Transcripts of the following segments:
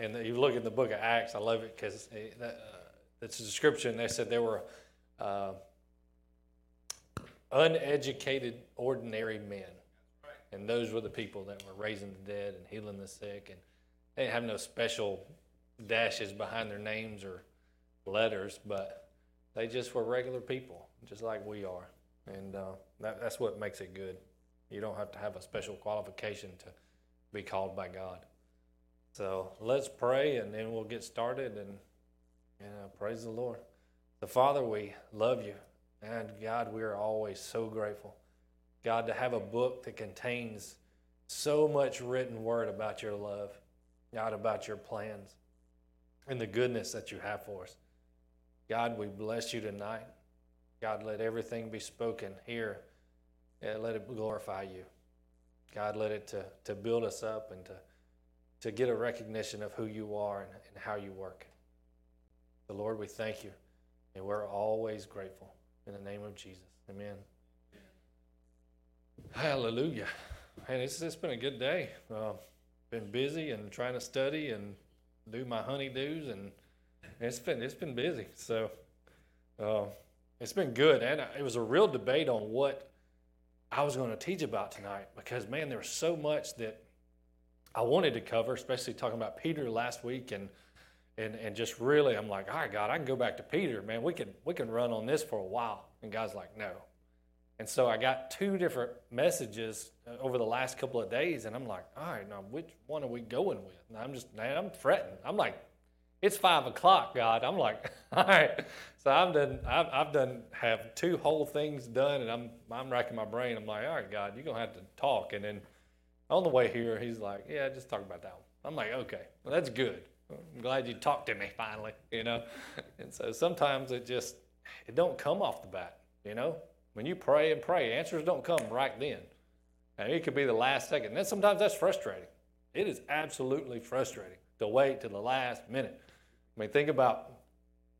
and you look in the book of Acts, I love it because uh, it's a description. They said there were uh, uneducated, ordinary men. And those were the people that were raising the dead and healing the sick. And they didn't have no special dashes behind their names or letters, but they just were regular people, just like we are. And uh, that, that's what makes it good. You don't have to have a special qualification to be called by God. So let's pray and then we'll get started and, uh, praise the Lord. The Father, we love you. And God, we are always so grateful. God, to have a book that contains so much written word about your love, God, about your plans and the goodness that you have for us. God, we bless you tonight. God, let everything be spoken here. and let it glorify you. God, let it to, to build us up and to, to get a recognition of who you are and, and how you work. The Lord, we thank you, and we're always grateful. In the name of Jesus. Amen. Hallelujah. And it's, it's been a good day. Uh, been busy and trying to study and do my honeydews, and it's been it's been busy. So uh, it's been good, and it was a real debate on what I was going to teach about tonight because man, there was so much that I wanted to cover, especially talking about Peter last week and and and just really I'm like, all right, God, I can go back to Peter, man. We can we can run on this for a while. And God's like, no. And so I got two different messages uh, over the last couple of days, and I'm like, all right, now which one are we going with? And I'm just, man, I'm fretting. I'm like, it's five o'clock, God. I'm like, all right. So I'm done. I've, I've done have two whole things done, and I'm I'm racking my brain. I'm like, all right, God, you're gonna have to talk. And then on the way here, he's like, yeah, just talk about that one. I'm like, okay, well, that's good. I'm glad you talked to me finally, you know. and so sometimes it just it don't come off the bat, you know. When you pray and pray, answers don't come right then. And it could be the last second. And then sometimes that's frustrating. It is absolutely frustrating to wait to the last minute. I mean, think about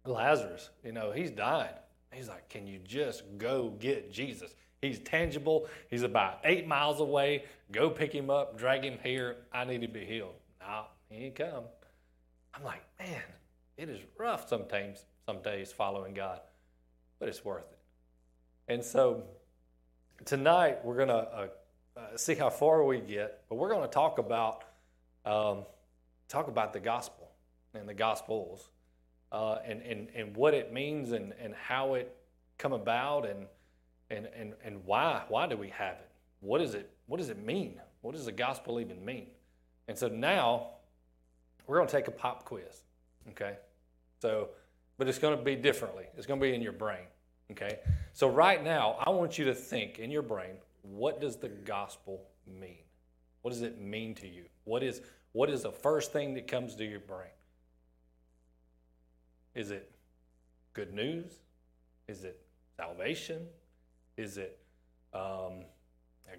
Lazarus. You know, he's died. He's like, can you just go get Jesus? He's tangible. He's about eight miles away. Go pick him up, drag him here. I need to be healed. No, he ain't come. I'm like, man, it is rough sometimes, some days following God, but it's worth it. And so tonight we're going to uh, uh, see how far we get, but we're going to talk about um, talk about the gospel and the gospels uh, and, and, and what it means and, and how it come about and, and, and, and why why do we have it? What is it? What does it mean? What does the gospel even mean? And so now we're going to take a pop quiz. Okay? So, but it's going to be differently. It's going to be in your brain. Okay? So, right now, I want you to think in your brain what does the gospel mean? What does it mean to you? What is, what is the first thing that comes to your brain? Is it good news? Is it salvation? Is it um,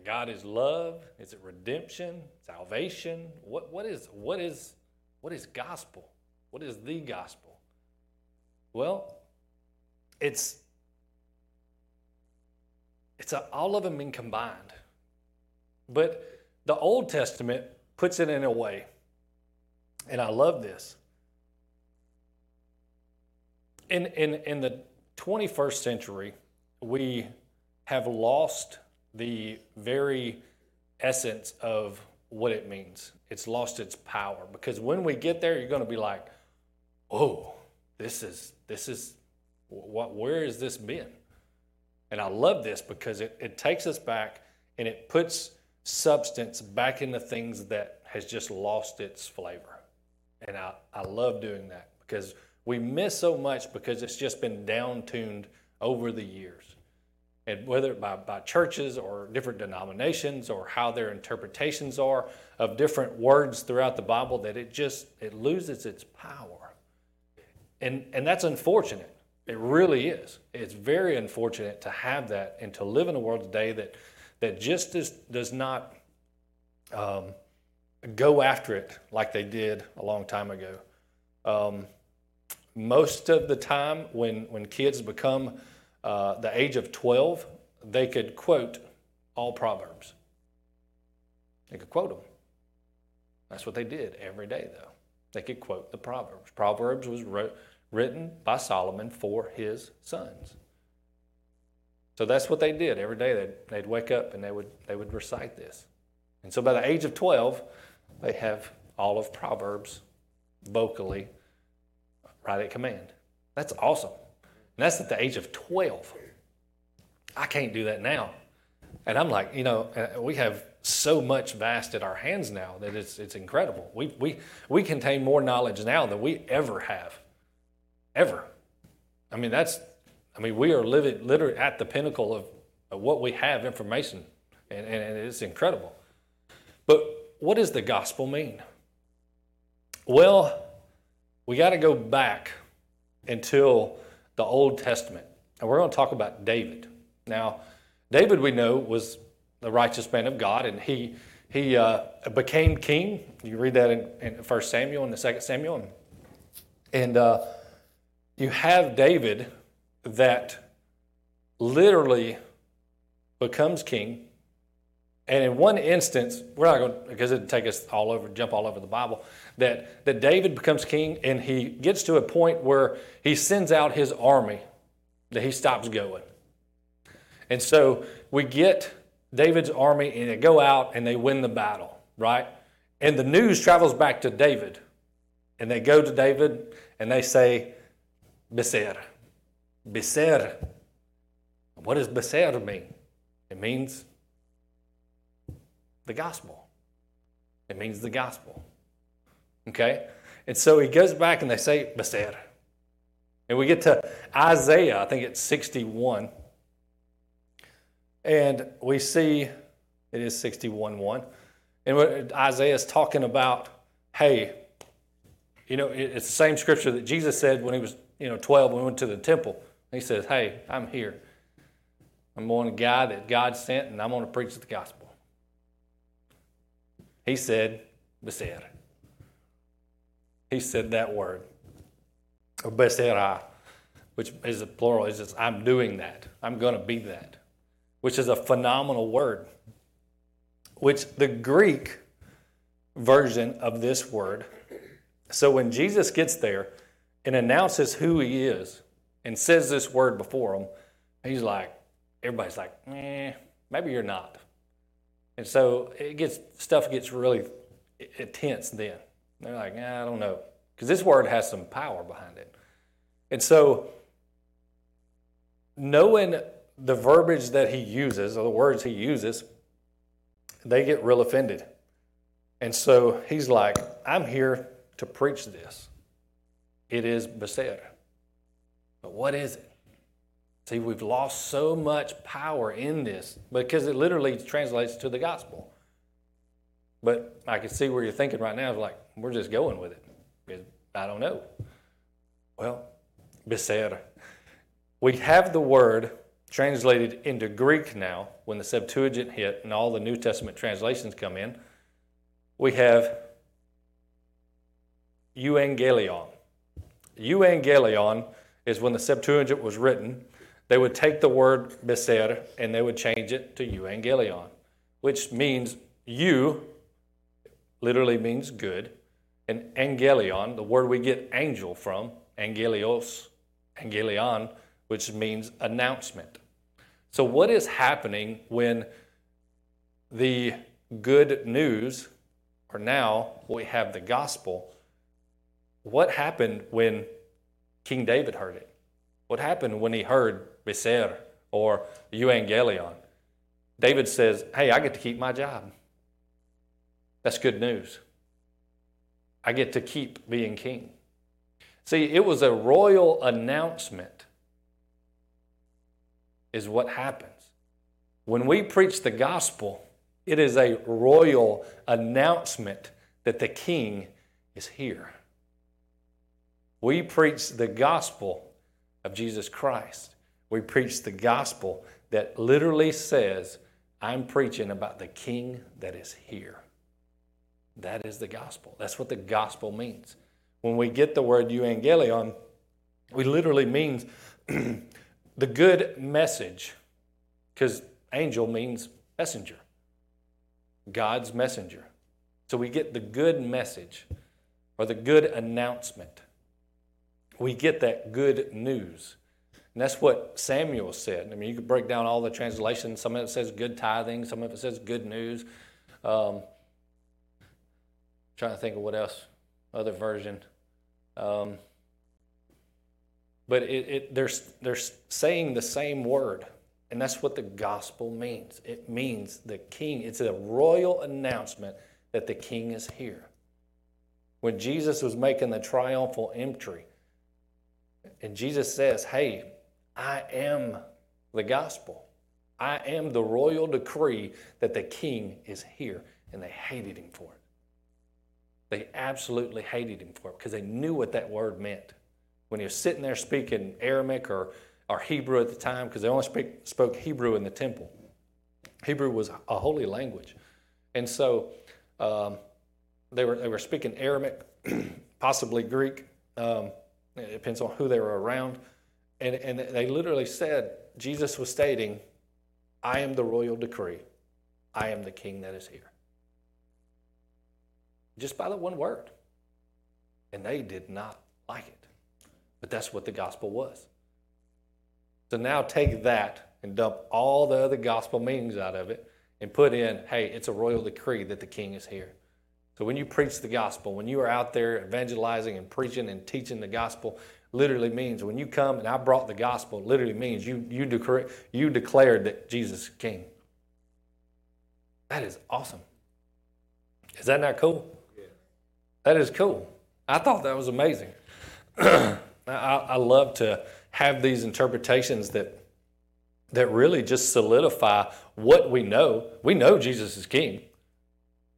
God is love? Is it redemption? Salvation? What, what, is, what is what is gospel? What is the gospel? Well, it's it's a, all of them in combined. But the Old Testament puts it in a way, and I love this. In, in, in the 21st century, we have lost the very essence of what it means. It's lost its power because when we get there, you're going to be like, "Oh, this is this is what? Where has this been?" And I love this because it, it takes us back and it puts substance back into things that has just lost its flavor. And I, I love doing that because we miss so much because it's just been down tuned over the years and whether by, by churches or different denominations or how their interpretations are of different words throughout the bible that it just it loses its power. And and that's unfortunate. It really is. It's very unfortunate to have that and to live in a world today that that just does, does not um, go after it like they did a long time ago. Um, most of the time when when kids become uh, the age of 12, they could quote all Proverbs. They could quote them. That's what they did every day, though. they could quote the Proverbs. Proverbs was wrote, written by Solomon for his sons. So that's what they did every day. They'd, they'd wake up and they would, they would recite this. And so by the age of 12, they have all of Proverbs vocally right at command. That's awesome. And that's at the age of 12. I can't do that now. And I'm like, you know, uh, we have so much vast at our hands now that it's, it's incredible. We, we, we contain more knowledge now than we ever have. Ever. I mean, that's, I mean, we are living literally at the pinnacle of, of what we have information, and, and it's incredible. But what does the gospel mean? Well, we got to go back until the Old Testament. And we're going to talk about David. Now, David, we know, was the righteous man of God, and he, he uh, became king. You read that in, in 1 Samuel and the 2nd Samuel. And, and uh, you have David that literally becomes king. And in one instance, we're not going because it'd take us all over, jump all over the Bible, that, that David becomes king and he gets to a point where he sends out his army, that he stops going. And so we get David's army and they go out and they win the battle, right? And the news travels back to David. And they go to David and they say, Beser. Beser. What does Beser mean? It means the gospel. It means the gospel. Okay? And so he goes back and they say, Beser. And we get to Isaiah, I think it's 61. And we see it is 61 1. And Isaiah is talking about, hey, you know, it's the same scripture that Jesus said when he was, you know, 12 when he went to the temple. He says, hey, I'm here. I'm one guy that God sent, and I'm going to preach the gospel. He said, Beser. He said that word, or which is a plural. Is just, I'm doing that. I'm going to be that which is a phenomenal word, which the Greek version of this word. So when Jesus gets there and announces who he is and says this word before him, he's like, everybody's like, eh, maybe you're not. And so it gets stuff gets really intense then. They're like, eh, I don't know. Because this word has some power behind it. And so knowing the verbiage that he uses, or the words he uses, they get real offended. And so he's like, I'm here to preach this. It is Beser. But what is it? See, we've lost so much power in this because it literally translates to the gospel. But I can see where you're thinking right now, like, we're just going with it. I don't know. Well, Beser. We have the word translated into Greek now, when the Septuagint hit and all the New Testament translations come in, we have euangelion. Euangelion is when the Septuagint was written, they would take the word beser and they would change it to euangelion, which means you literally means good, and angelion, the word we get angel from, angelios, angelion, which means announcement. So, what is happening when the good news, or now we have the gospel? What happened when King David heard it? What happened when he heard Beser or Evangelion? David says, Hey, I get to keep my job. That's good news. I get to keep being king. See, it was a royal announcement is what happens. When we preach the gospel, it is a royal announcement that the king is here. We preach the gospel of Jesus Christ. We preach the gospel that literally says, I'm preaching about the king that is here. That is the gospel. That's what the gospel means. When we get the word euangelion, we literally means the good message, because angel means messenger, God's messenger. So we get the good message or the good announcement. We get that good news. And that's what Samuel said. I mean, you could break down all the translations. Some of it says good tithing, some of it says good news. Um, trying to think of what else, other version. Um, but it, it, they're, they're saying the same word. And that's what the gospel means. It means the king, it's a royal announcement that the king is here. When Jesus was making the triumphal entry, and Jesus says, Hey, I am the gospel. I am the royal decree that the king is here. And they hated him for it. They absolutely hated him for it because they knew what that word meant. When he was sitting there speaking Aramaic or, or Hebrew at the time, because they only speak, spoke Hebrew in the temple. Hebrew was a holy language. And so um, they, were, they were speaking Aramaic, possibly Greek. Um, it depends on who they were around. And, and they literally said, Jesus was stating, I am the royal decree. I am the king that is here. Just by the one word. And they did not like it. But that's what the gospel was. So now take that and dump all the other gospel meanings out of it and put in, hey, it's a royal decree that the king is here. So when you preach the gospel, when you are out there evangelizing and preaching and teaching the gospel, literally means when you come and I brought the gospel, literally means you you declare you declared that Jesus is King. That is awesome. Is that not cool? Yeah. That is cool. I thought that was amazing. I, I love to have these interpretations that that really just solidify what we know. We know Jesus is King.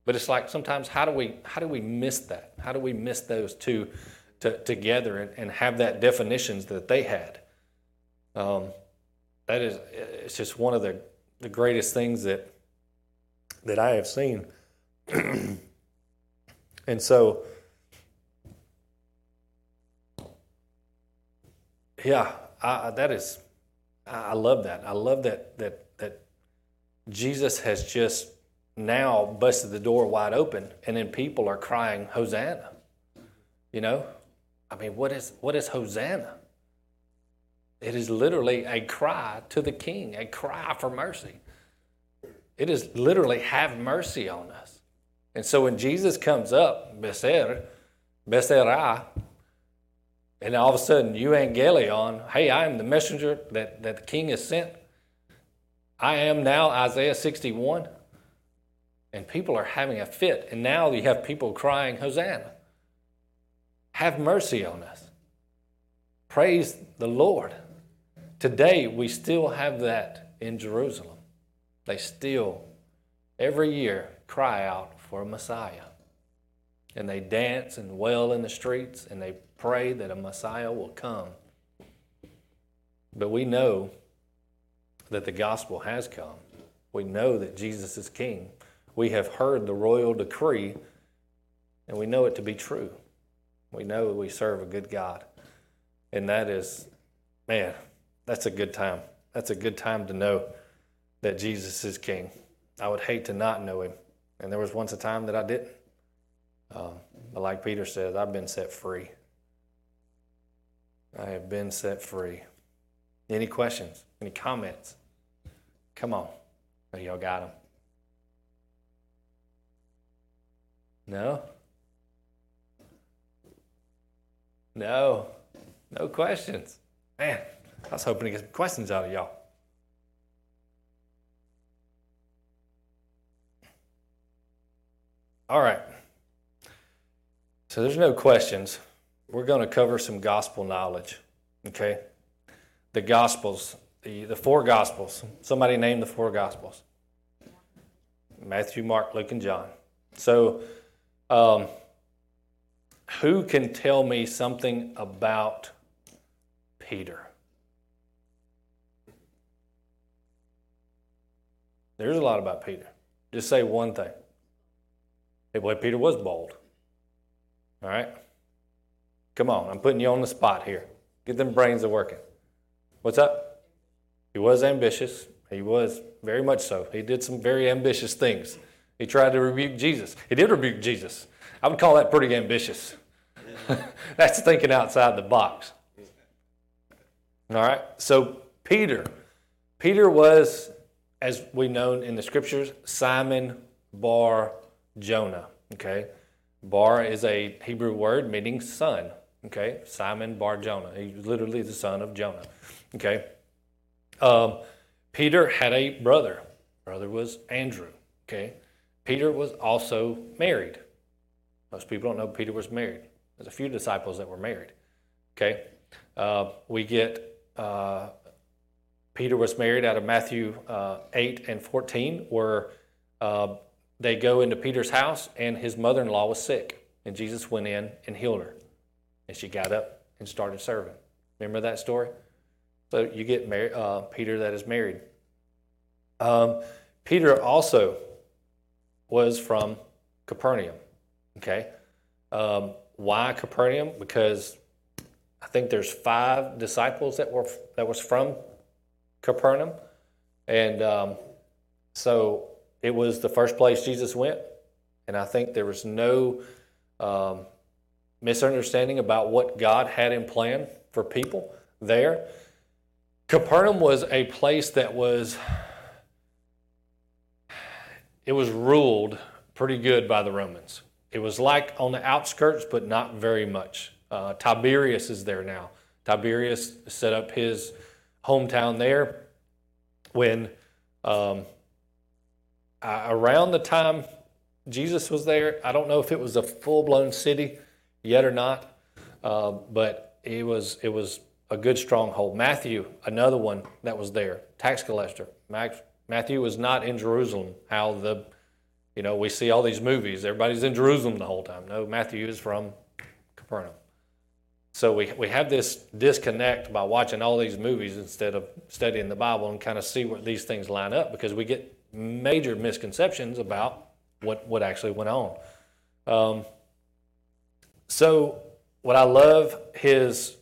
But it's like sometimes how do we how do we miss that? How do we miss those two to, together and, and, have that definitions that they had? Um, that is it's just one of the, the greatest things that that I have seen. and so yeah, I, that is I love that. I love that that that Jesus has just now busted the door wide open, and then people are crying, Hosanna. You know? I mean, what is, what is Hosanna? It is literally a cry to the king, a cry for mercy. It is literally, have mercy on us. And so when Jesus comes up, Beser, Beserah, and all of a sudden, euangelion, hey, I am the messenger that, that the king has sent. I am now Isaiah 61 and people are having a fit. And now you have people crying, Hosanna. Have mercy on us. Praise the Lord. Today, we still have that in Jerusalem. They still, every year, cry out for a Messiah. And they dance and wail in the streets and they pray that a Messiah will come. But we know that the gospel has come. We know that Jesus is King we have heard the royal decree and we know it to be true. We know we serve a good God. And that is, man, that's a good time. That's a good time to know that Jesus is King. I would hate to not know him. And there was once a time that I didn't. Um, but like Peter says, I've been set free. I have been set free. Any questions? Any comments? Come on. Y'all got them. No? No. No questions. Man, I was hoping to get some questions out of y'all. All right. So there's no questions. We're going to cover some gospel knowledge. Okay? The gospels, the, the four gospels. Somebody name the four gospels Matthew, Mark, Luke, and John. So um, who can tell me something about Peter? There's a lot about Peter. Just say one thing. Hey, boy, Peter was bold. All right? Come on, I'm putting you on the spot here. Get them brains a working. What's up? He was ambitious. He was very much so. He did some very ambitious things. He tried to rebuke Jesus. He did rebuke Jesus. I would call that pretty ambitious. That's thinking outside the box. All right. So Peter, Peter was, as we know in the scriptures, Simon Bar Jonah. Okay. Bar is a Hebrew word meaning son. Okay. Simon Bar Jonah. He's literally the son of Jonah. Okay. Um, Peter had a brother. Brother was Andrew. Okay. Peter was also married. Most people don't know Peter was married. There's a few disciples that were married. Okay. Uh, we get uh, Peter was married out of Matthew uh, 8 and 14, where uh, they go into Peter's house and his mother in law was sick. And Jesus went in and healed her. And she got up and started serving. Remember that story? So you get mar- uh, Peter that is married. Um, Peter also was from Capernaum. Okay. Um, why Capernaum? Because I think there's five disciples that were that was from Capernaum, and um, so it was the first place Jesus went, and I think there was no um, misunderstanding about what God had in plan for people there. Capernaum was a place that was it was ruled pretty good by the Romans. It was like on the outskirts, but not very much. Uh, Tiberias is there now. Tiberius set up his hometown there when um, around the time Jesus was there. I don't know if it was a full blown city yet or not, uh, but it was it was a good stronghold. Matthew, another one that was there, tax collector. Matthew was not in Jerusalem. How the you know, we see all these movies. Everybody's in Jerusalem the whole time. No, Matthew is from Capernaum. So we, we have this disconnect by watching all these movies instead of studying the Bible and kind of see where these things line up because we get major misconceptions about what, what actually went on. Um, so what I love his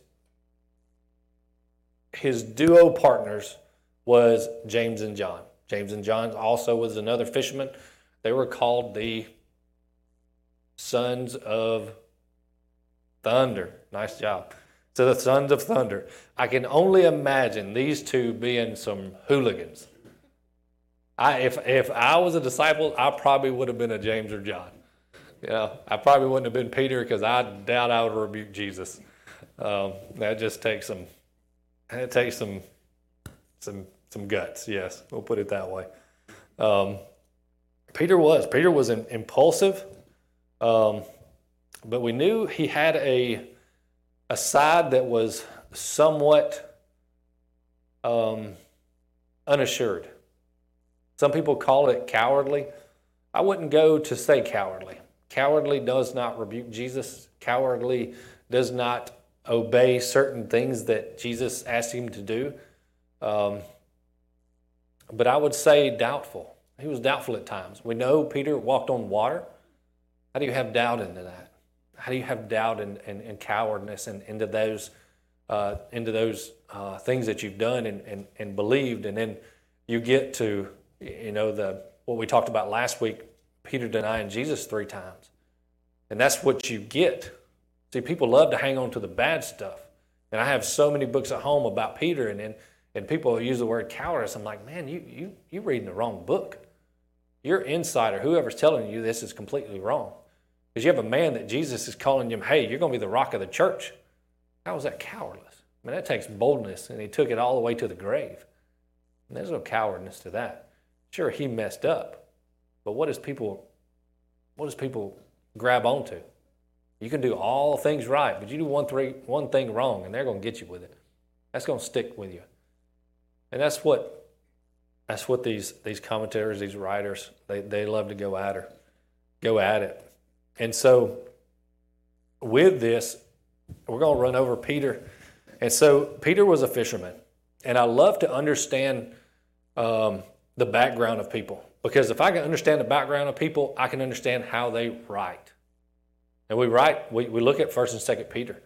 his duo partners was James and John. James and John also was another fisherman they were called the sons of thunder. Nice job. So the sons of thunder. I can only imagine these two being some hooligans. I, if, if I was a disciple, I probably would have been a James or John. You know, I probably wouldn't have been Peter because I doubt I would rebuke Jesus. Um, that just takes some, it takes some, some, some guts. Yes, we'll put it that way. Um, Peter was. Peter was impulsive, um, but we knew he had a, a side that was somewhat um, unassured. Some people call it cowardly. I wouldn't go to say cowardly. Cowardly does not rebuke Jesus. Cowardly does not obey certain things that Jesus asked him to do. Um, but I would say doubtful. He was doubtful at times. We know Peter walked on water. How do you have doubt into that? How do you have doubt and, and, and cowardness and into those uh, into those uh, things that you've done and, and, and believed, and then you get to you know the what we talked about last week, Peter denying Jesus three times, and that's what you get. See, people love to hang on to the bad stuff, and I have so many books at home about Peter, and and, and people use the word cowardice. I'm like, man, you you you reading the wrong book your insider, whoever's telling you this, is completely wrong. Because you have a man that Jesus is calling him, hey, you're going to be the rock of the church. How is that cowardless? I mean, that takes boldness, and he took it all the way to the grave. And there's no cowardness to that. Sure, he messed up, but what does people, what does people grab onto? You can do all things right, but you do one, three, one thing wrong, and they're going to get you with it. That's going to stick with you. And that's what that's what these these commentators, these writers, they, they love to go at her, go at it. And so with this, we're going to run over Peter. And so Peter was a fisherman. And I love to understand um, the background of people because if I can understand the background of people, I can understand how they write. And we write, we, we look at 1st and 2nd Peter,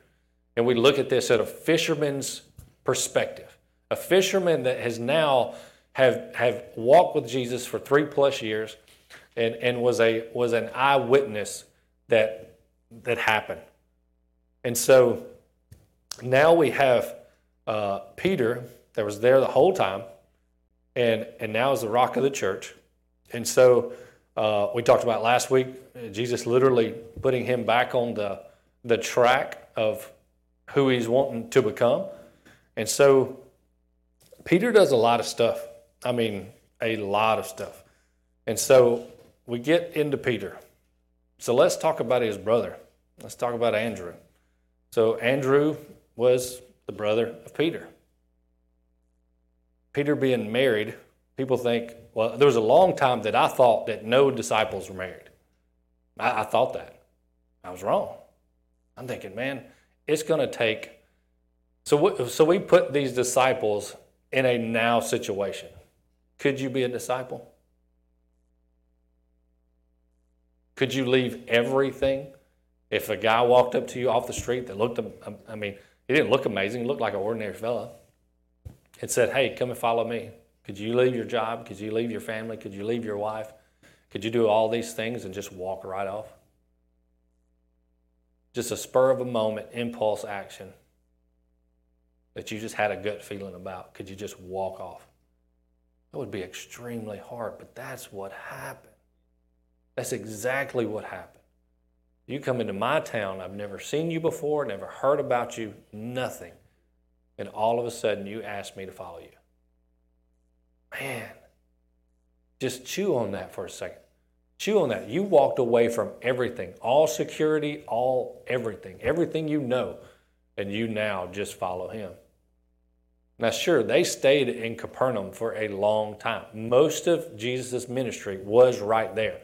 and we look at this at a fisherman's perspective. A fisherman that has now have, have walked with Jesus for three plus years and, and was, a, was an eyewitness that, that happened. And so now we have uh, Peter that was there the whole time, and, and now is the rock of the church. And so uh, we talked about last week, Jesus literally putting him back on the, the track of who he's wanting to become. And so Peter does a lot of stuff. I mean, a lot of stuff. And so we get into Peter. So let's talk about his brother. Let's talk about Andrew. So Andrew was the brother of Peter. Peter being married, people think, well, there was a long time that I thought that no disciples were married. I, I thought that. I was wrong. I'm thinking, man, it's going to take. So, so we put these disciples in a now situation. Could you be a disciple? Could you leave everything? If a guy walked up to you off the street that looked, I mean, he didn't look amazing, he looked like an ordinary fella, and said, Hey, come and follow me. Could you leave your job? Could you leave your family? Could you leave your wife? Could you do all these things and just walk right off? Just a spur of a moment, impulse action that you just had a gut feeling about. Could you just walk off? That would be extremely hard, but that's what happened. That's exactly what happened. You come into my town, I've never seen you before, never heard about you, nothing. And all of a sudden, you ask me to follow you. Man, just chew on that for a second. Chew on that. You walked away from everything, all security, all everything, everything you know, and you now just follow him. Now, sure, they stayed in Capernaum for a long time. Most of Jesus' ministry was right there.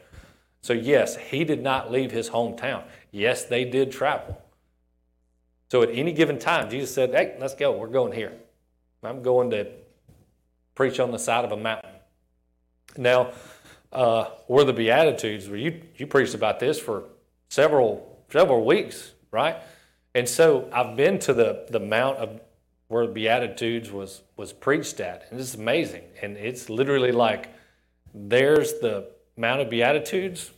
So, yes, he did not leave his hometown. Yes, they did travel. So, at any given time, Jesus said, Hey, let's go. We're going here. I'm going to preach on the side of a mountain. Now, uh, were the Beatitudes, where you, you preached about this for several, several weeks, right? And so I've been to the, the Mount of where the Beatitudes was, was preached at, and it's amazing. And it's literally like there's the Mount of Beatitudes,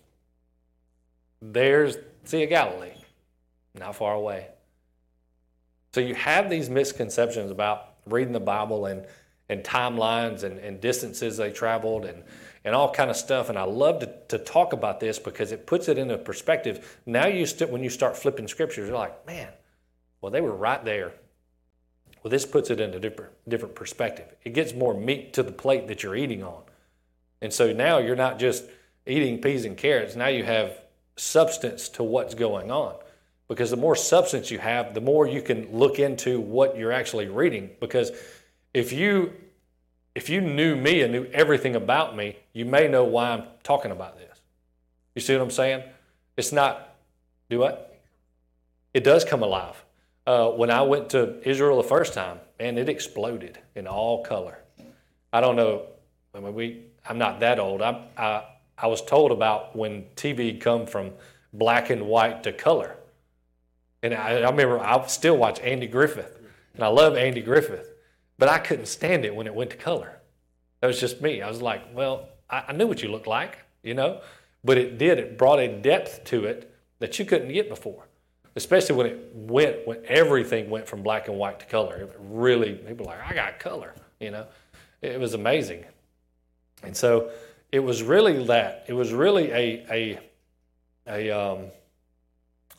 there's Sea of Galilee, not far away. So you have these misconceptions about reading the Bible and, and timelines and, and distances they traveled and, and all kind of stuff. And I love to, to talk about this because it puts it into perspective. Now you st- when you start flipping scriptures, you're like, man, well, they were right there. Well, this puts it into different, different perspective. It gets more meat to the plate that you're eating on. And so now you're not just eating peas and carrots. Now you have substance to what's going on. Because the more substance you have, the more you can look into what you're actually reading. Because if you if you knew me and knew everything about me, you may know why I'm talking about this. You see what I'm saying? It's not do what? It does come alive. Uh, when I went to Israel the first time, and it exploded in all color. I don't know. I mean, we. I'm not that old. I, I I was told about when TV come from black and white to color. And I, I remember I still watch Andy Griffith, and I love Andy Griffith, but I couldn't stand it when it went to color. That was just me. I was like, well, I, I knew what you looked like, you know, but it did. It brought a depth to it that you couldn't get before, especially when it went when everything went from black and white to color. It really, people were like, I got color, you know. It was amazing, and so it was really that. It was really a a a um,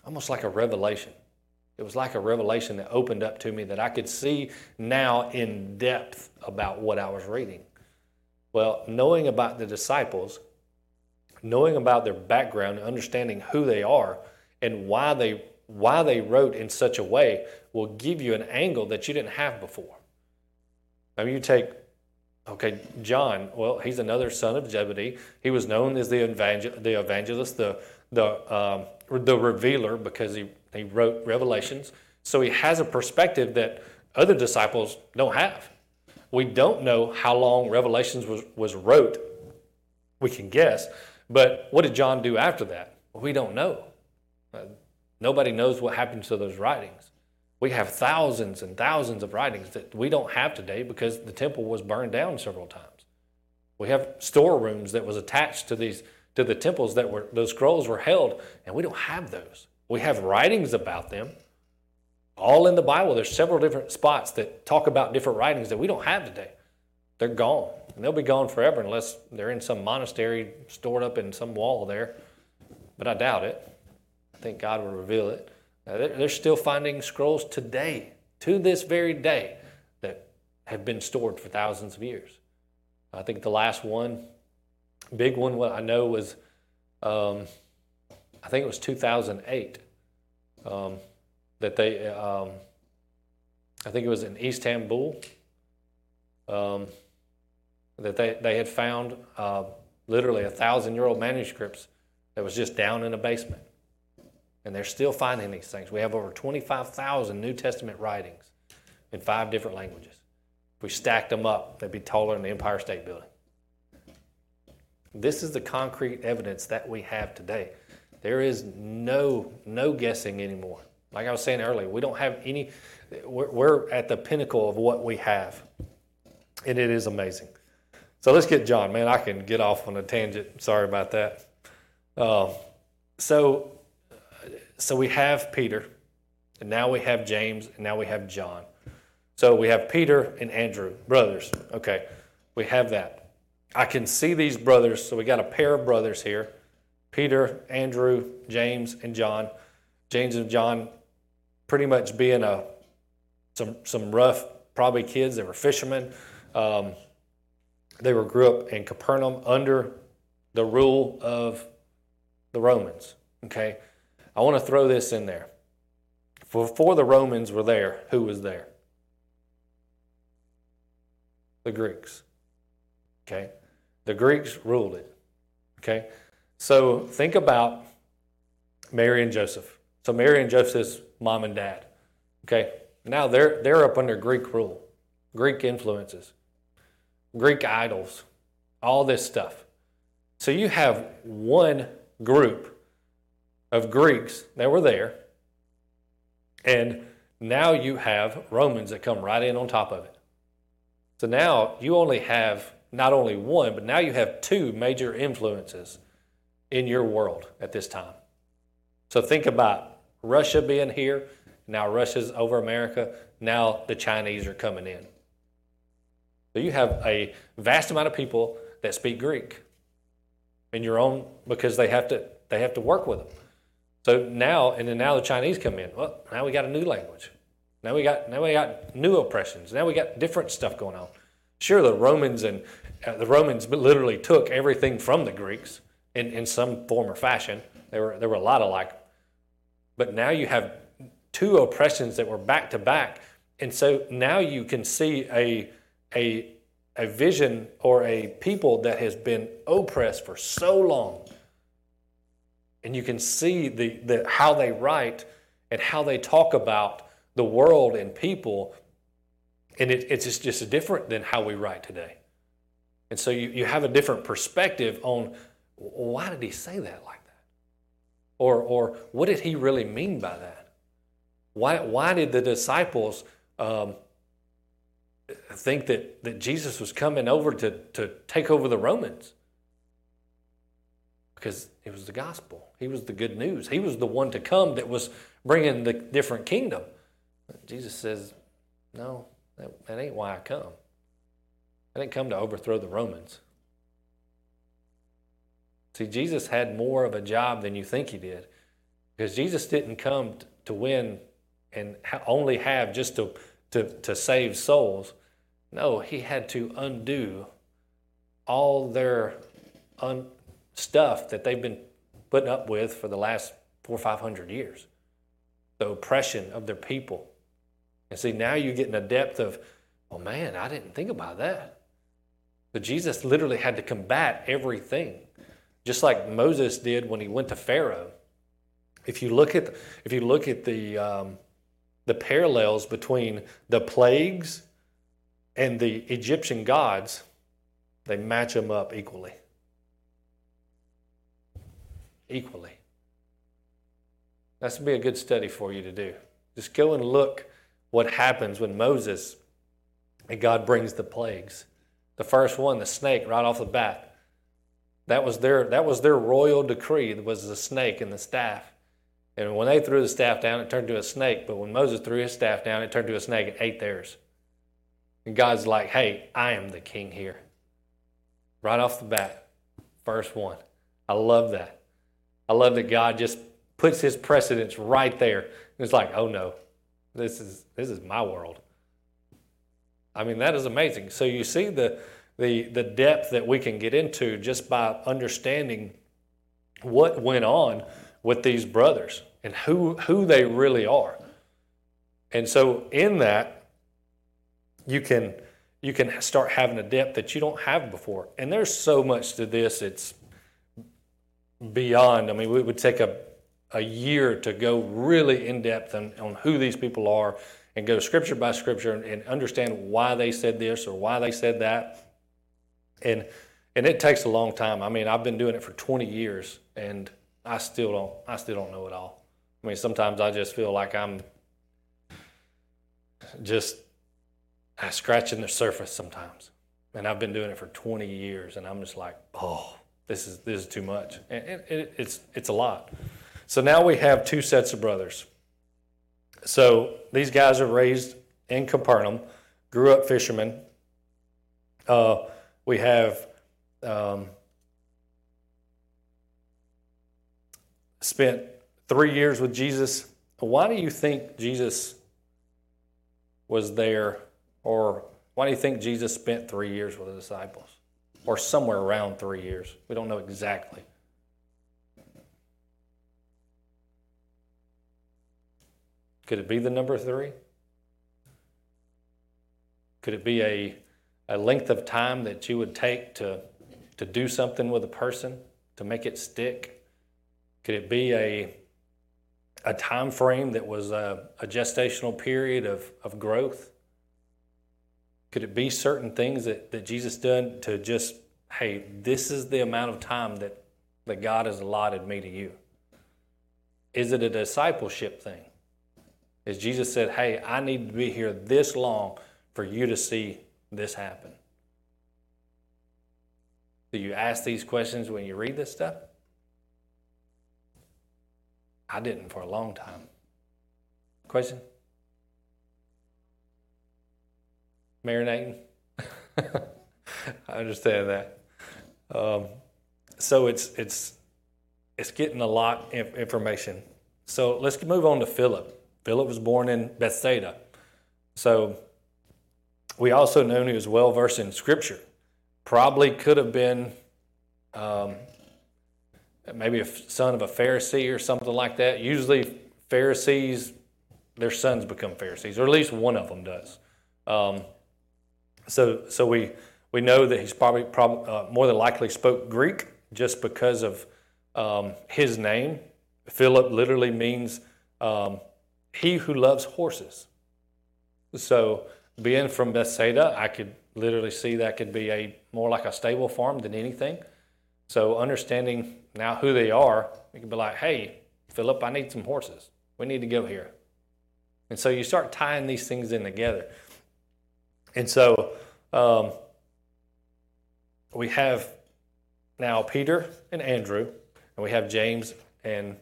almost like a revelation. It was like a revelation that opened up to me that I could see now in depth about what I was reading. Well, knowing about the disciples, knowing about their background, understanding who they are and why they why they wrote in such a way will give you an angle that you didn't have before. I mean, you take Okay, John, well, he's another son of Zebedee. He was known as the, evangel- the evangelist, the, the, um, the revealer, because he, he wrote Revelations. So he has a perspective that other disciples don't have. We don't know how long Revelations was, was wrote. We can guess. But what did John do after that? Well, we don't know. Nobody knows what happened to those writings. We have thousands and thousands of writings that we don't have today because the temple was burned down several times. We have storerooms that was attached to these to the temples that were those scrolls were held, and we don't have those. We have writings about them, all in the Bible. There's several different spots that talk about different writings that we don't have today. They're gone. And they'll be gone forever unless they're in some monastery stored up in some wall there. But I doubt it. I think God will reveal it. They're still finding scrolls today, to this very day, that have been stored for thousands of years. I think the last one, big one, what I know was, um, I think it was 2008, um, that they, um, I think it was in Istanbul, um, that they, they had found uh, literally a thousand year old manuscripts that was just down in a basement. And they're still finding these things. We have over 25,000 New Testament writings in five different languages. If we stacked them up, they'd be taller than the Empire State Building. This is the concrete evidence that we have today. There is no no guessing anymore. Like I was saying earlier, we don't have any. We're, we're at the pinnacle of what we have, and it is amazing. So let's get John. Man, I can get off on a tangent. Sorry about that. Uh, so, so we have Peter, and now we have James, and now we have John. So we have Peter and Andrew, brothers. Okay, we have that. I can see these brothers. So we got a pair of brothers here Peter, Andrew, James, and John. James and John pretty much being a some some rough probably kids. They were fishermen. Um, they were grew up in Capernaum under the rule of the Romans. Okay, I want to throw this in there. Before the Romans were there, who was there? The Greeks. Okay, the Greeks ruled it. Okay, so think about Mary and Joseph. So Mary and Joseph's mom and dad. Okay, now they're they're up under Greek rule, Greek influences. Greek idols, all this stuff. So you have one group of Greeks that were there, and now you have Romans that come right in on top of it. So now you only have not only one, but now you have two major influences in your world at this time. So think about Russia being here. Now Russia's over America. Now the Chinese are coming in. So you have a vast amount of people that speak Greek in your own because they have to they have to work with them. So now and then now the Chinese come in. Well, now we got a new language. Now we got now we got new oppressions. Now we got different stuff going on. Sure, the Romans and uh, the Romans literally took everything from the Greeks in, in some form or fashion. There were there were a lot of like, but now you have two oppressions that were back to back, and so now you can see a a, a vision or a people that has been oppressed for so long. And you can see the, the, how they write and how they talk about the world and people. And it, it's just, just different than how we write today. And so you, you have a different perspective on why did he say that like that? Or, or what did he really mean by that? Why, why did the disciples um, think that, that Jesus was coming over to, to take over the Romans because it was the gospel. He was the good news. He was the one to come that was bringing the different kingdom. Jesus says, No, that, that ain't why I come. I didn't come to overthrow the Romans. See, Jesus had more of a job than you think he did because Jesus didn't come to win and only have just to to, to save souls. No, he had to undo all their un- stuff that they've been putting up with for the last four or five hundred years. The oppression of their people. And see, now you're getting a depth of, well, man, I didn't think about that. But Jesus literally had to combat everything, just like Moses did when he went to Pharaoh. If you look at, if you look at the, um, the parallels between the plagues and the Egyptian gods, they match them up equally. Equally. That's be a good study for you to do. Just go and look what happens when Moses and God brings the plagues. The first one, the snake, right off the bat. That was their that was their royal decree. was the snake and the staff. And when they threw the staff down, it turned to a snake. But when Moses threw his staff down, it turned to a snake and ate theirs. And God's like, hey, I am the king here. Right off the bat, first one. I love that. I love that God just puts his precedence right there. It's like, oh no, this is this is my world. I mean, that is amazing. So you see the the the depth that we can get into just by understanding what went on with these brothers and who, who they really are. And so in that, you can you can start having a depth that you don't have before. And there's so much to this, it's beyond. I mean, we would take a, a year to go really in depth on, on who these people are and go scripture by scripture and, and understand why they said this or why they said that. And and it takes a long time. I mean, I've been doing it for 20 years and I still don't I still don't know it all. I mean, sometimes I just feel like I'm just scratching the surface sometimes. And I've been doing it for 20 years, and I'm just like, oh, this is this is too much. And it, it, it's it's a lot. So now we have two sets of brothers. So these guys are raised in Capernaum, grew up fishermen. Uh, we have um, spent three years with Jesus. Why do you think Jesus was there, or why do you think Jesus spent three years with the disciples, or somewhere around three years? We don't know exactly. Could it be the number three? Could it be a, a length of time that you would take to, to do something with a person, to make it stick? Could it be a a time frame that was a, a, gestational period of, of growth? Could it be certain things that, that Jesus done to just, hey, this is the amount of time that, that God has allotted me to you? Is it a discipleship thing? As Jesus said, hey, I need to be here this long for you to see this happen? Do you ask these questions when you read this stuff? I didn't for a long time. Question? Marinating? I understand that. Um, so it's it's it's getting a lot of information. So let's move on to Philip. Philip was born in Bethsaida. So we also know he was well versed in Scripture. Probably could have been um, maybe a son of a Pharisee or something like that. Usually, Pharisees, their sons become Pharisees, or at least one of them does. Um, so, so we we know that he's probably, probably uh, more than likely spoke Greek just because of um, his name. Philip literally means um, he who loves horses. So, being from Bethsaida, I could literally see that could be a more like a stable farm than anything. So, understanding now who they are, you can be like, hey, Philip, I need some horses. We need to go here. And so you start tying these things in together. And so um, we have now Peter and Andrew, and we have James and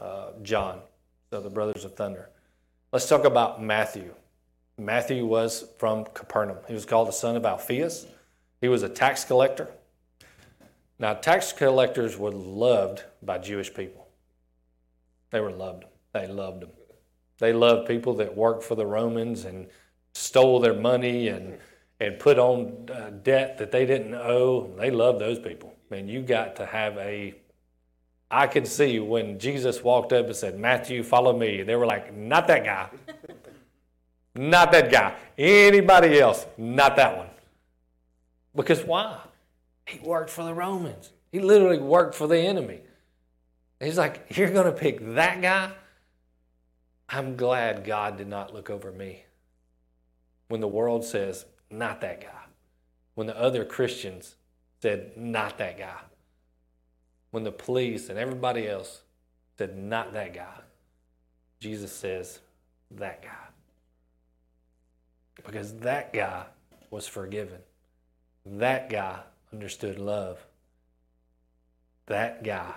uh, John, so the brothers of thunder. Let's talk about Matthew. Matthew was from Capernaum. He was called the son of Alphaeus. He was a tax collector. Now, tax collectors were loved by Jewish people. They were loved. They loved them. They loved people that worked for the Romans and stole their money and and put on uh, debt that they didn't owe. They loved those people. Man, you got to have a. I could see when Jesus walked up and said, "Matthew, follow me." They were like, "Not that guy. not that guy. Anybody else? Not that one." Because why? He worked for the Romans. He literally worked for the enemy. He's like, You're going to pick that guy? I'm glad God did not look over me. When the world says, Not that guy. When the other Christians said, Not that guy. When the police and everybody else said, Not that guy. Jesus says, That guy. Because that guy was forgiven. That guy understood love. That guy.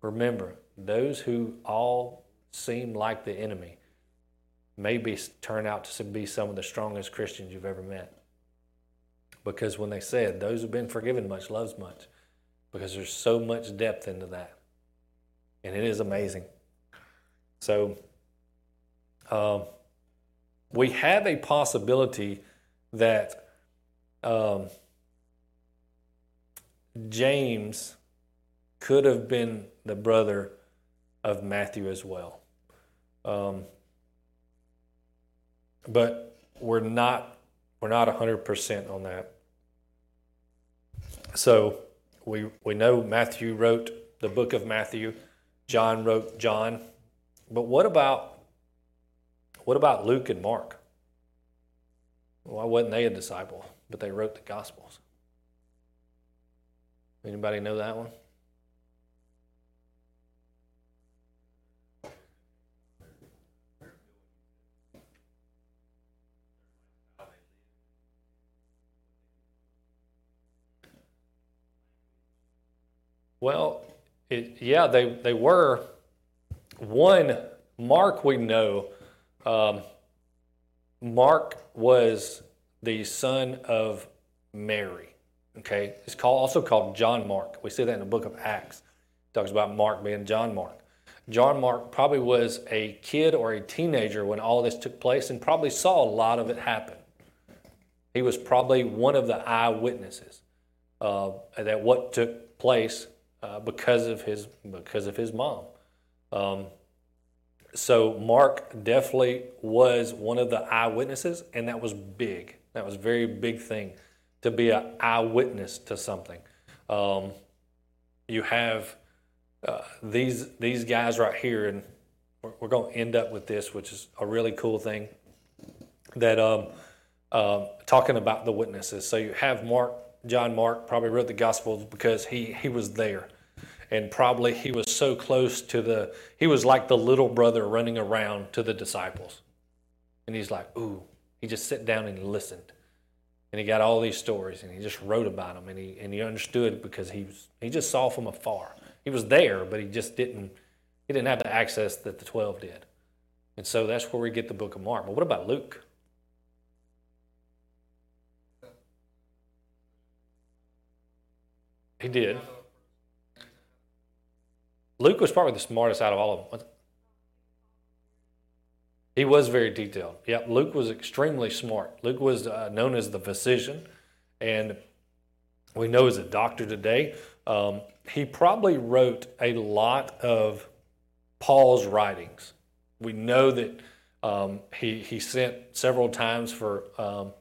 Remember, those who all seem like the enemy maybe turn out to be some of the strongest Christians you've ever met. Because when they said, those who've been forgiven much loves much, because there's so much depth into that. And it is amazing. So, um, we have a possibility that um, James could have been the brother of Matthew as well. Um, but we're not we're not 100% on that. So we we know Matthew wrote the book of Matthew, John wrote John. But what about what about Luke and Mark? Why wasn't they a disciple? But they wrote the Gospels. Anybody know that one? Well, it, yeah, they, they were. One, Mark, we know. Um, Mark was the son of Mary. Okay, it's called, also called John Mark. We see that in the book of Acts. It talks about Mark being John Mark. John Mark probably was a kid or a teenager when all this took place and probably saw a lot of it happen. He was probably one of the eyewitnesses uh, that what took place uh, because of his because of his mom. Um, so Mark definitely was one of the eyewitnesses, and that was big. That was a very big thing to be an eyewitness to something. Um, you have uh, these these guys right here, and we're, we're going to end up with this, which is a really cool thing. That um, uh, talking about the witnesses. So you have Mark, John Mark, probably wrote the Gospels because he he was there, and probably he was so close to the. He was like the little brother running around to the disciples, and he's like, "Ooh." He just sat down and listened and he got all these stories and he just wrote about them and he and he understood because he was he just saw from afar. He was there, but he just didn't he didn't have the access that the twelve did. And so that's where we get the book of Mark. But what about Luke? He did. Luke was probably the smartest out of all of them. He was very detailed. Yeah, Luke was extremely smart. Luke was uh, known as the physician, and we know as a doctor today. Um, he probably wrote a lot of Paul's writings. We know that um, he, he sent several times for um,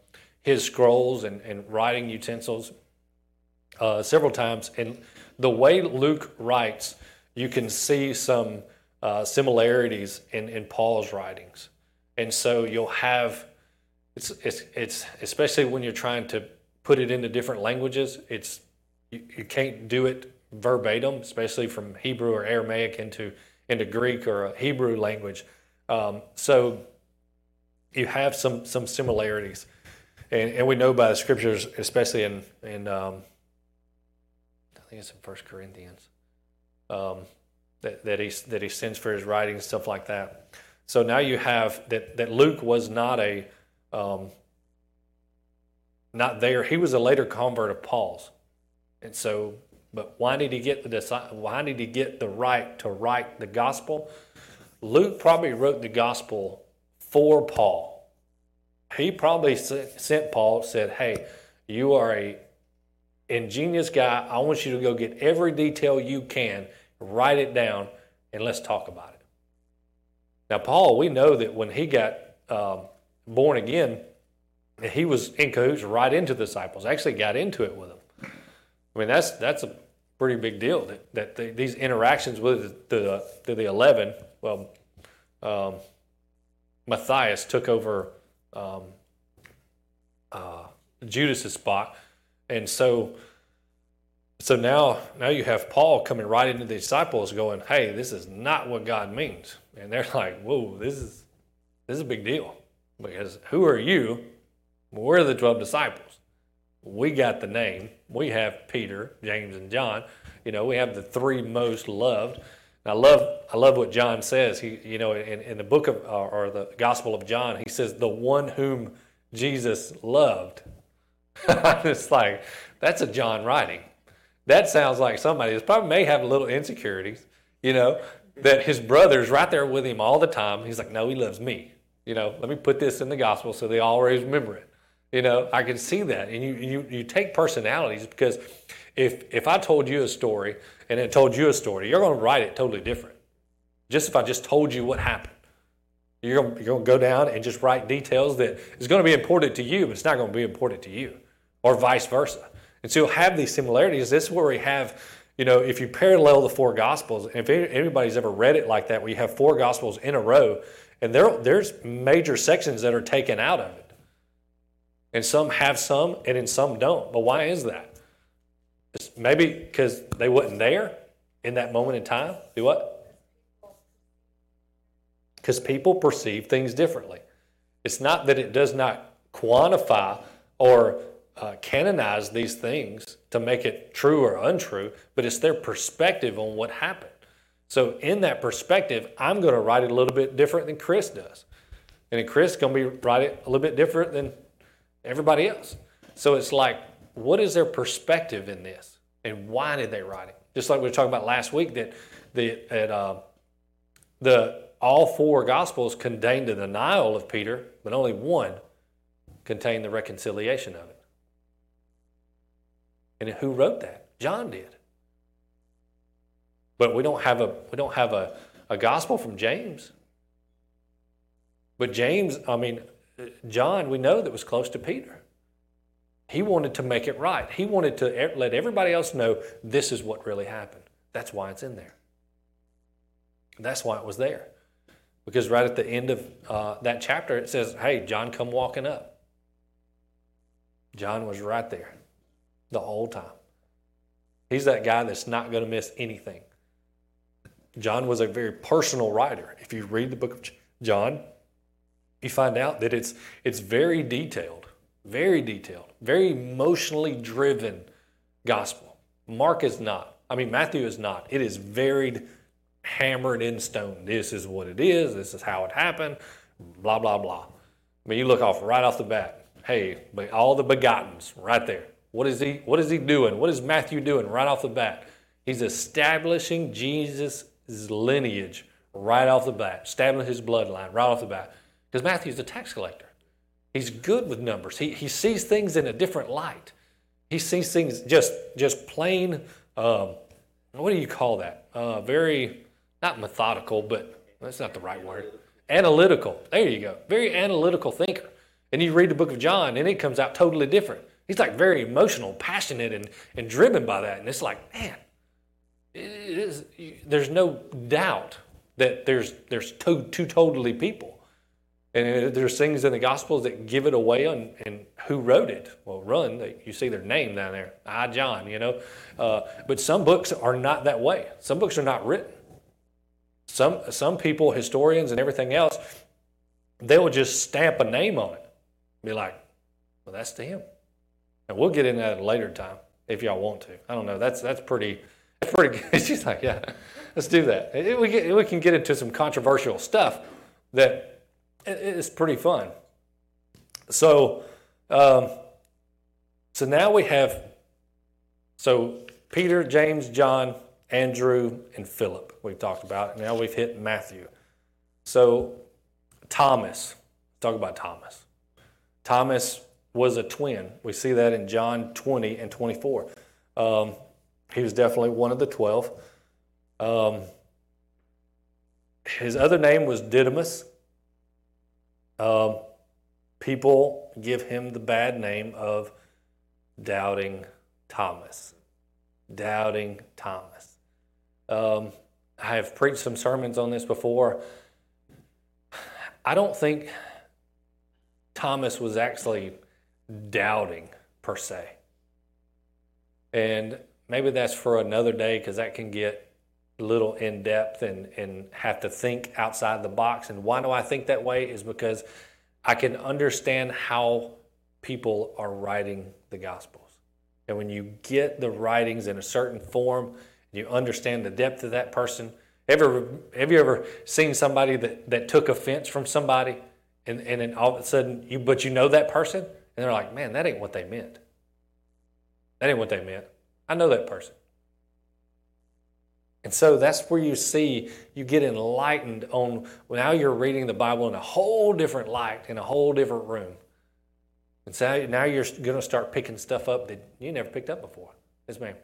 his scrolls and, and writing utensils uh, several times. And the way Luke writes, you can see some uh, similarities in, in Paul's writings. And so you'll have, it's, it's, it's, especially when you're trying to put it into different languages, it's, you, you can't do it verbatim, especially from Hebrew or Aramaic into, into Greek or a Hebrew language. Um, so you have some, some similarities. And, and we know by the scriptures, especially in, in um, I think it's in First Corinthians, um, that, that, he, that he sends for his writing, stuff like that. So now you have that, that Luke was not a, um, not there. He was a later convert of Paul's. And so, but why did he get the, why did he get the right to write the gospel? Luke probably wrote the gospel for Paul. He probably sent Paul, said, hey, you are a ingenious guy. I want you to go get every detail you can write it down, and let's talk about it. Now, Paul, we know that when he got um, born again, he was in cahoots right into the disciples. Actually, got into it with them. I mean, that's that's a pretty big deal that that the, these interactions with the, the the eleven. Well, um, Matthias took over um, uh, Judas's spot, and so so now, now you have Paul coming right into the disciples, going, "Hey, this is not what God means," and they're like, "Whoa, this is this is a big deal because who are you? We're the twelve disciples. We got the name. We have Peter, James, and John. You know, we have the three most loved. I love, I love what John says. He, you know, in, in the book of, or the Gospel of John, he says, the one whom Jesus loved. it's like, that's a John writing. That sounds like somebody that probably may have a little insecurities, you know, that his brother's right there with him all the time. He's like, no, he loves me. You know, let me put this in the gospel so they always remember it. You know, I can see that. And you, you, you take personalities because if, if I told you a story and then told you a story, you're going to write it totally different. Just if I just told you what happened. You're going, you're going to go down and just write details that is going to be important to you, but it's not going to be important to you, or vice versa. And so you'll have these similarities. This is where we have, you know, if you parallel the four Gospels, if anybody's ever read it like that, where you have four Gospels in a row, and there, there's major sections that are taken out of it. And some have some, and in some don't. But why is that? Maybe because they wasn't there in that moment in time. Do what? Because people perceive things differently. It's not that it does not quantify or uh, canonize these things to make it true or untrue, but it's their perspective on what happened. So, in that perspective, I'm going to write it a little bit different than Chris does. And then Chris is going to be write it a little bit different than everybody else. So, it's like, what is their perspective in this? And why did they write it? Just like we were talking about last week, that the, at, uh, the all four Gospels contain the denial of Peter, but only one contained the reconciliation of it. And who wrote that? John did. But we don't have a we don't have a, a gospel from James. But James, I mean, John, we know that was close to Peter. He wanted to make it right. He wanted to let everybody else know this is what really happened. That's why it's in there. That's why it was there. Because right at the end of uh, that chapter, it says, Hey, John, come walking up. John was right there the whole time. He's that guy that's not going to miss anything. John was a very personal writer. If you read the book of John, you find out that it's, it's very detailed, very detailed, very emotionally driven gospel. Mark is not. I mean, Matthew is not. It is very hammered in stone. This is what it is. This is how it happened. Blah, blah, blah. I mean, you look off right off the bat. Hey, all the begottens right there. What is he? What is he doing? What is Matthew doing right off the bat? He's establishing Jesus' lineage right off the bat, establishing his bloodline right off the bat. Because Matthew's a tax collector. He's good with numbers. He, he sees things in a different light. He sees things just just plain. Um, what do you call that? Uh, very not methodical, but that's not the right word. Analytical. There you go. Very analytical thinker. And you read the book of John, and it comes out totally different. He's like very emotional, passionate, and, and driven by that. And it's like, man, it is, there's no doubt that there's, there's two, two totally people. And there's things in the Gospels that give it away on and who wrote it. Well, run, you see their name down there. I, John, you know. Uh, but some books are not that way. Some books are not written. Some, some people, historians and everything else, they will just stamp a name on it. Be like, well, that's to him. And we'll get into that at a later time if y'all want to. I don't know. That's that's pretty. That's pretty good. She's like, yeah, let's do that. We get, we can get into some controversial stuff that is pretty fun. So, um, so now we have so Peter, James, John, Andrew, and Philip. We've talked about. Now we've hit Matthew. So Thomas. Talk about Thomas. Thomas was a twin. We see that in John 20 and 24. Um, he was definitely one of the 12. Um, his other name was Didymus. Um, people give him the bad name of Doubting Thomas. Doubting Thomas. Um, I have preached some sermons on this before. I don't think Thomas was actually doubting per se. And maybe that's for another day because that can get a little in depth and, and have to think outside the box. And why do I think that way? Is because I can understand how people are writing the Gospels. And when you get the writings in a certain form, you understand the depth of that person, Ever have you ever seen somebody that, that took offense from somebody and, and then all of a sudden you but you know that person and they're like, man, that ain't what they meant. That ain't what they meant. I know that person. And so that's where you see you get enlightened on now you're reading the Bible in a whole different light, in a whole different room. And so now you're going to start picking stuff up that you never picked up before. Yes, ma'am.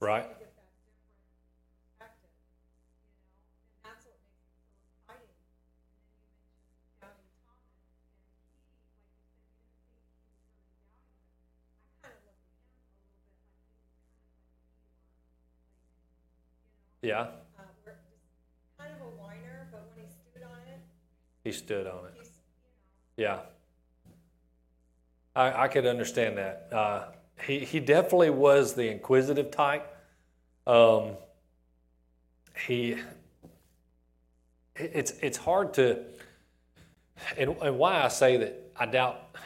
Right. Yeah. Uh, kind of a whiner, but when he stood on it, He stood on it. you know, Yeah. I, I could understand that. Uh, he, he definitely was the inquisitive type. Um, he, it's, it's hard to, and, and why I say that I doubt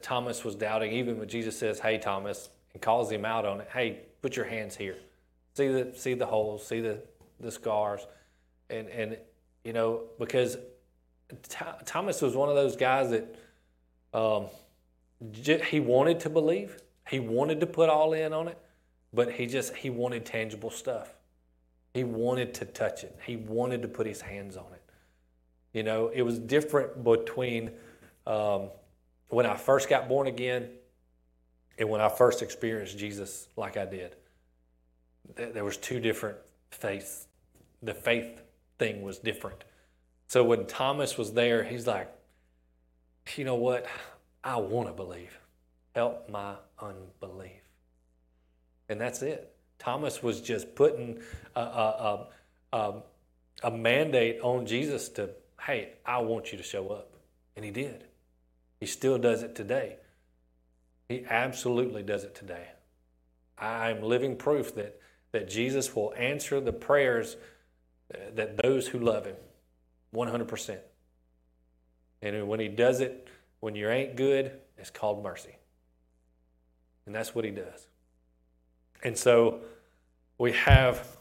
Thomas was doubting, even when Jesus says, Hey, Thomas, and calls him out on it, Hey, put your hands here. See the, see the holes, see the, the scars. And, and, you know, because Thomas was one of those guys that um, he wanted to believe. He wanted to put all in on it, but he just he wanted tangible stuff. He wanted to touch it. He wanted to put his hands on it. You know, it was different between um, when I first got born again and when I first experienced Jesus like I did. There was two different faiths. The faith thing was different. So when Thomas was there, he's like, you know what? I want to believe. Help my unbelief. And that's it. Thomas was just putting a, a, a, a, mandate on Jesus to, hey, I want you to show up. And he did. He still does it today. He absolutely does it today. I'm living proof that, that Jesus will answer the prayers that those who love him 100%. And when he does it, when you ain't good, it's called mercy. And that's what he does. And so we have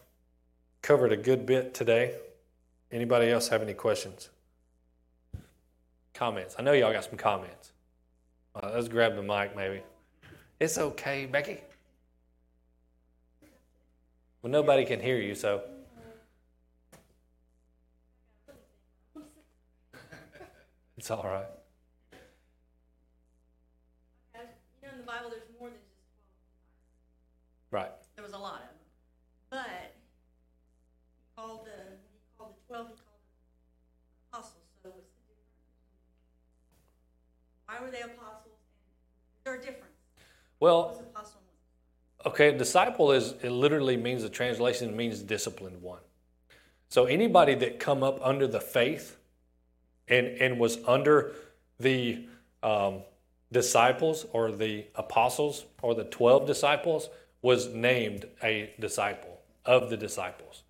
covered a good bit today. Anybody else have any questions? Comments? I know y'all got some comments. Uh, let's grab the mic, maybe. It's okay, Becky. Well, nobody can hear you, so. It's all right. you know, in the Bible, there's more than just Right. There was a lot of them, but he called the he called the twelve. He called them apostles. So what's the difference? Why were they apostles? And is there a difference? Well, What was apostle? Okay, disciple is it literally means the translation means disciplined one. So anybody that come up under the faith and and was under the um, disciples or the apostles or the twelve disciples was named a disciple of the disciples.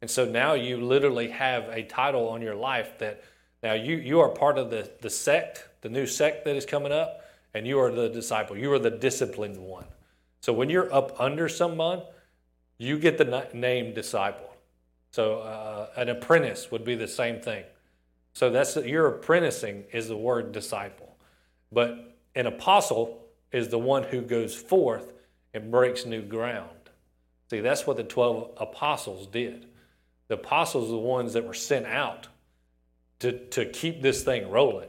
And so now you literally have a title on your life that now you you are part of the the sect, the new sect that is coming up, and you are the disciple. You are the disciplined one. So when you're up under someone, you get the name disciple. So uh, an apprentice would be the same thing. So that's your apprenticing is the word disciple. But an apostle is the one who goes forth and breaks new ground. See, that's what the 12 apostles did. The apostles are the ones that were sent out to, to keep this thing rolling,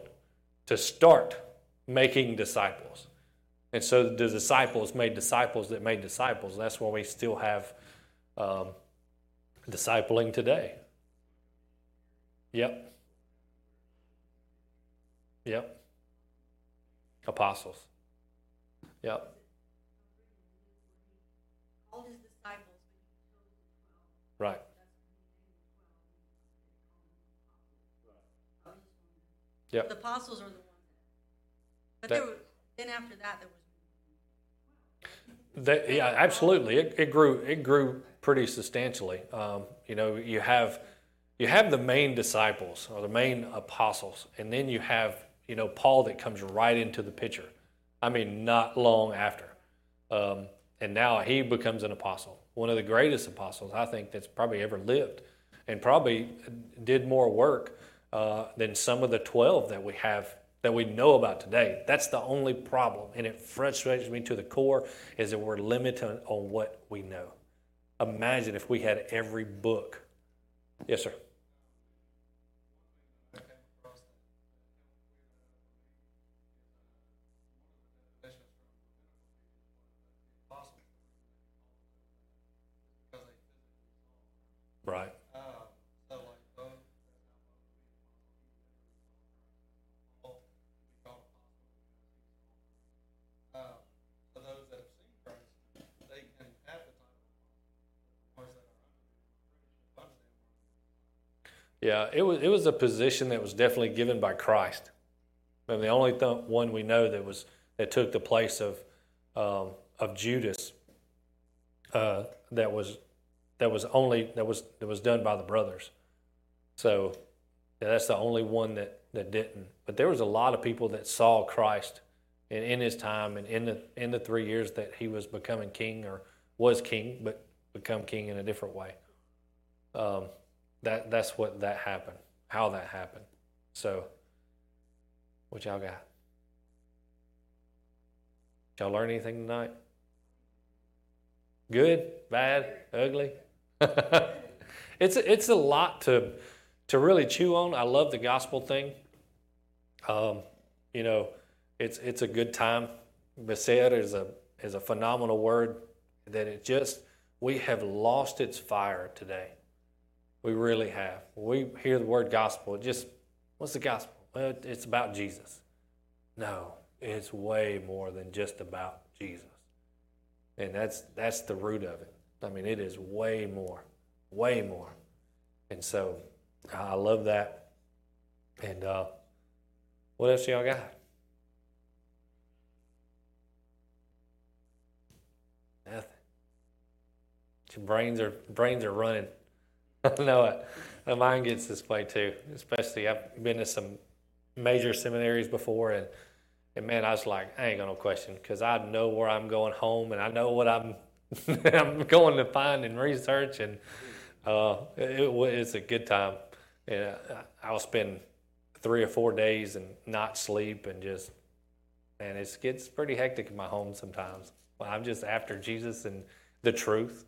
to start making disciples. And so the disciples made disciples that made disciples. That's why we still have um, discipling today. Yep. Yep. Apostles. Yep. Called his disciples, Right. Yep. the apostles are the ones. But That- there were, then after that, there was. That, yeah, absolutely. It, it grew. It grew pretty substantially. Um, you know, you have you have the main disciples or the main apostles, and then you have you know Paul that comes right into the picture. I mean, not long after, um, and now he becomes an apostle, one of the greatest apostles I think that's probably ever lived, and probably did more work uh, than some of the twelve that we have that we know about today. That's the only problem, and it frustrates me to the core is that we're limited on what we know. Imagine if we had every book. Yes, sir. Right. Yeah, it was it was a position that was definitely given by Christ. And the only th- one we know that was that took the place of um, of Judas uh, that was that was only that was that was done by the brothers. So yeah, that's the only one that that didn't. But there was a lot of people that saw Christ in, in his time and in the in the three years that he was becoming king or was king, but become king in a different way. Um, that that's what that happened, how that happened. So, what y'all got? Y'all learn anything tonight? Good, bad, ugly? it's a, it's a lot to to really chew on. I love the gospel thing. Um, you know, it's it's a good time. Beser is a is a phenomenal word that it just we have lost its fire today. We really have. we hear the word gospel, it just what's the gospel? Well, it's about Jesus. No, it's way more than just about Jesus. And that's that's the root of it. I mean, it is way more, way more. And so I love that. And uh, what else y'all got? Nothing. Your brains are brains are running. I know it. Mine gets this way too. Especially I've been to some major seminaries before, and and man, I was like, I ain't gonna question because I know where I'm going home, and I know what I'm I'm going to find and research, and uh, it, it's a good time. And I'll spend three or four days and not sleep, and just and it gets pretty hectic in my home sometimes. I'm just after Jesus and the truth.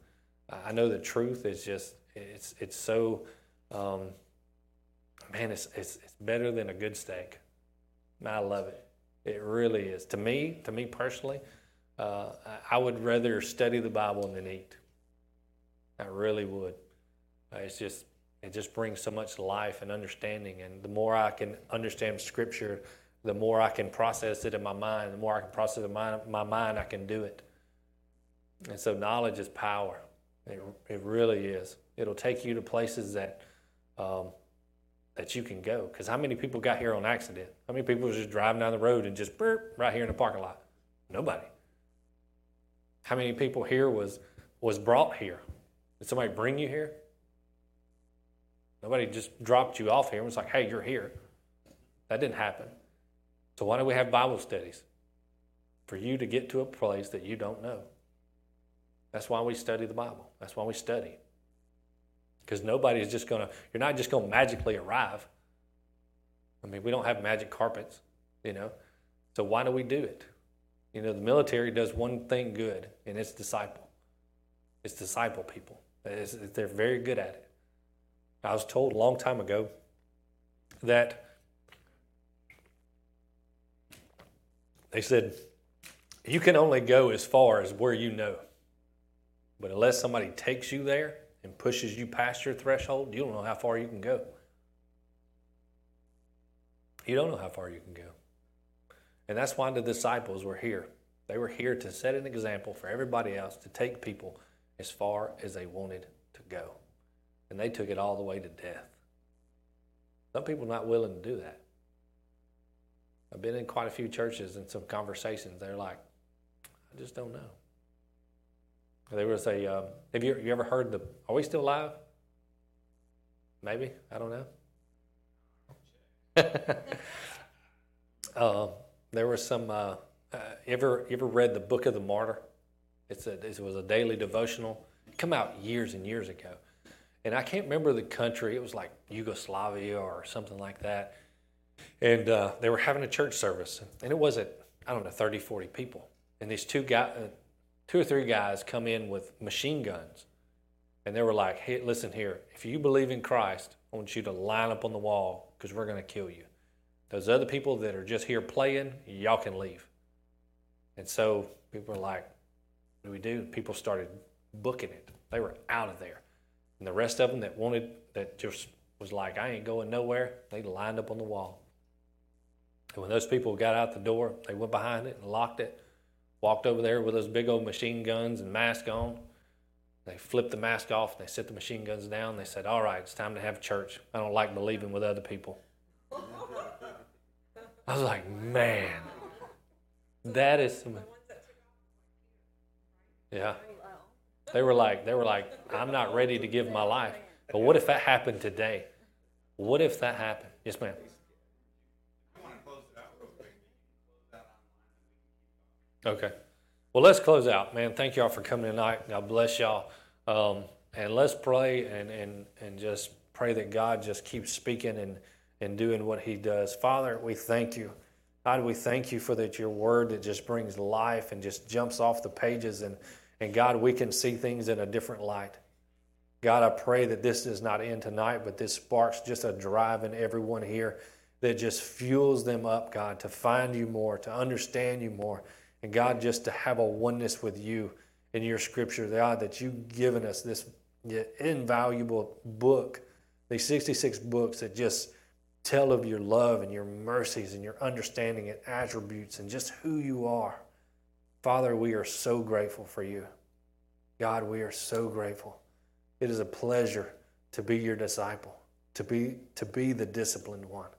I know the truth is just it's it's so um, man, it's, it's it's better than a good steak. I love it. It really is. To me, to me personally, uh, I would rather study the Bible than eat. I really would. Uh, it's just it just brings so much life and understanding, and the more I can understand Scripture, the more I can process it in my mind. The more I can process it in my, my mind, I can do it. And so, knowledge is power. It, it really is. It'll take you to places that um, that you can go. Because how many people got here on accident? How many people was just driving down the road and just burp right here in the parking lot? Nobody. How many people here was was brought here? Did somebody bring you here? Nobody just dropped you off here and was like, "Hey, you're here." That didn't happen. So why do we have Bible studies? For you to get to a place that you don't know. That's why we study the Bible. That's why we study because nobody is just going to, you're not just going to magically arrive. I mean, we don't have magic carpets, you know. So why do we do it? You know, the military does one thing good, and it's disciple. It's disciple people. It's, they're very good at it. I was told a long time ago that they said, you can only go as far as where you know. But unless somebody takes you there, and pushes you past your threshold, you don't know how far you can go. You don't know how far you can go. And that's why the disciples were here. They were here to set an example for everybody else to take people as far as they wanted to go. And they took it all the way to death. Some people are not willing to do that. I've been in quite a few churches and some conversations. They're like, I just don't know. There was a. Um, have you, you ever heard the? Are we still alive? Maybe I don't know. uh, there was some. Uh, uh, ever ever read the Book of the Martyr? It's a it was a daily devotional. It come out years and years ago, and I can't remember the country. It was like Yugoslavia or something like that. And uh, they were having a church service, and it wasn't I don't know 30, 40 people. And these two guys, uh, two or three guys come in with machine guns, and they were like, "Hey, listen here. If you believe in Christ, I want you to line up on the wall because we're going to kill you. Those other people that are just here playing, y'all can leave." And so people were like, "What do we do?" People started booking it. They were out of there, and the rest of them that wanted that just was like, "I ain't going nowhere." They lined up on the wall. And when those people got out the door, they went behind it and locked it, walked over there with those big old machine guns and mask on. They flipped the mask off, and they set the machine guns down. They said, All right, it's time to have church. I don't like believing with other people. I was like, Man, that is some. Yeah. They were like, they were like, I'm not ready to give my life. But what if that happened today? What if that happened? Yes, ma'am. Okay. Well, let's close out, man. Thank y'all for coming tonight. God bless y'all. Um, and let's pray and, and, and just pray that God just keeps speaking and, and doing what He does. Father, we thank you. God, we thank you for that your word that just brings life and just jumps off the pages. And, and God, we can see things in a different light. God, I pray that this does not end tonight, but this sparks just a drive in everyone here that just fuels them up, God, to find you more, to understand you more and God, just to have a oneness with you in your scripture, God, that you've given us this invaluable book, these 66 books that just tell of your love and your mercies and your understanding and attributes and just who you are. Father, we are so grateful for you. God, we are so grateful. It is a pleasure to be your disciple, to be, to be the disciplined one.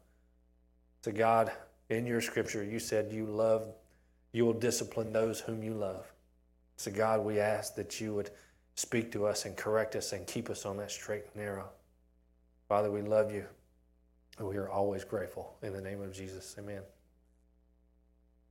So, God, in your scripture, you said you love you will discipline those whom you love. So, God, we ask that you would speak to us and correct us and keep us on that straight and narrow. Father, we love you, and we are always grateful. In the name of Jesus, amen.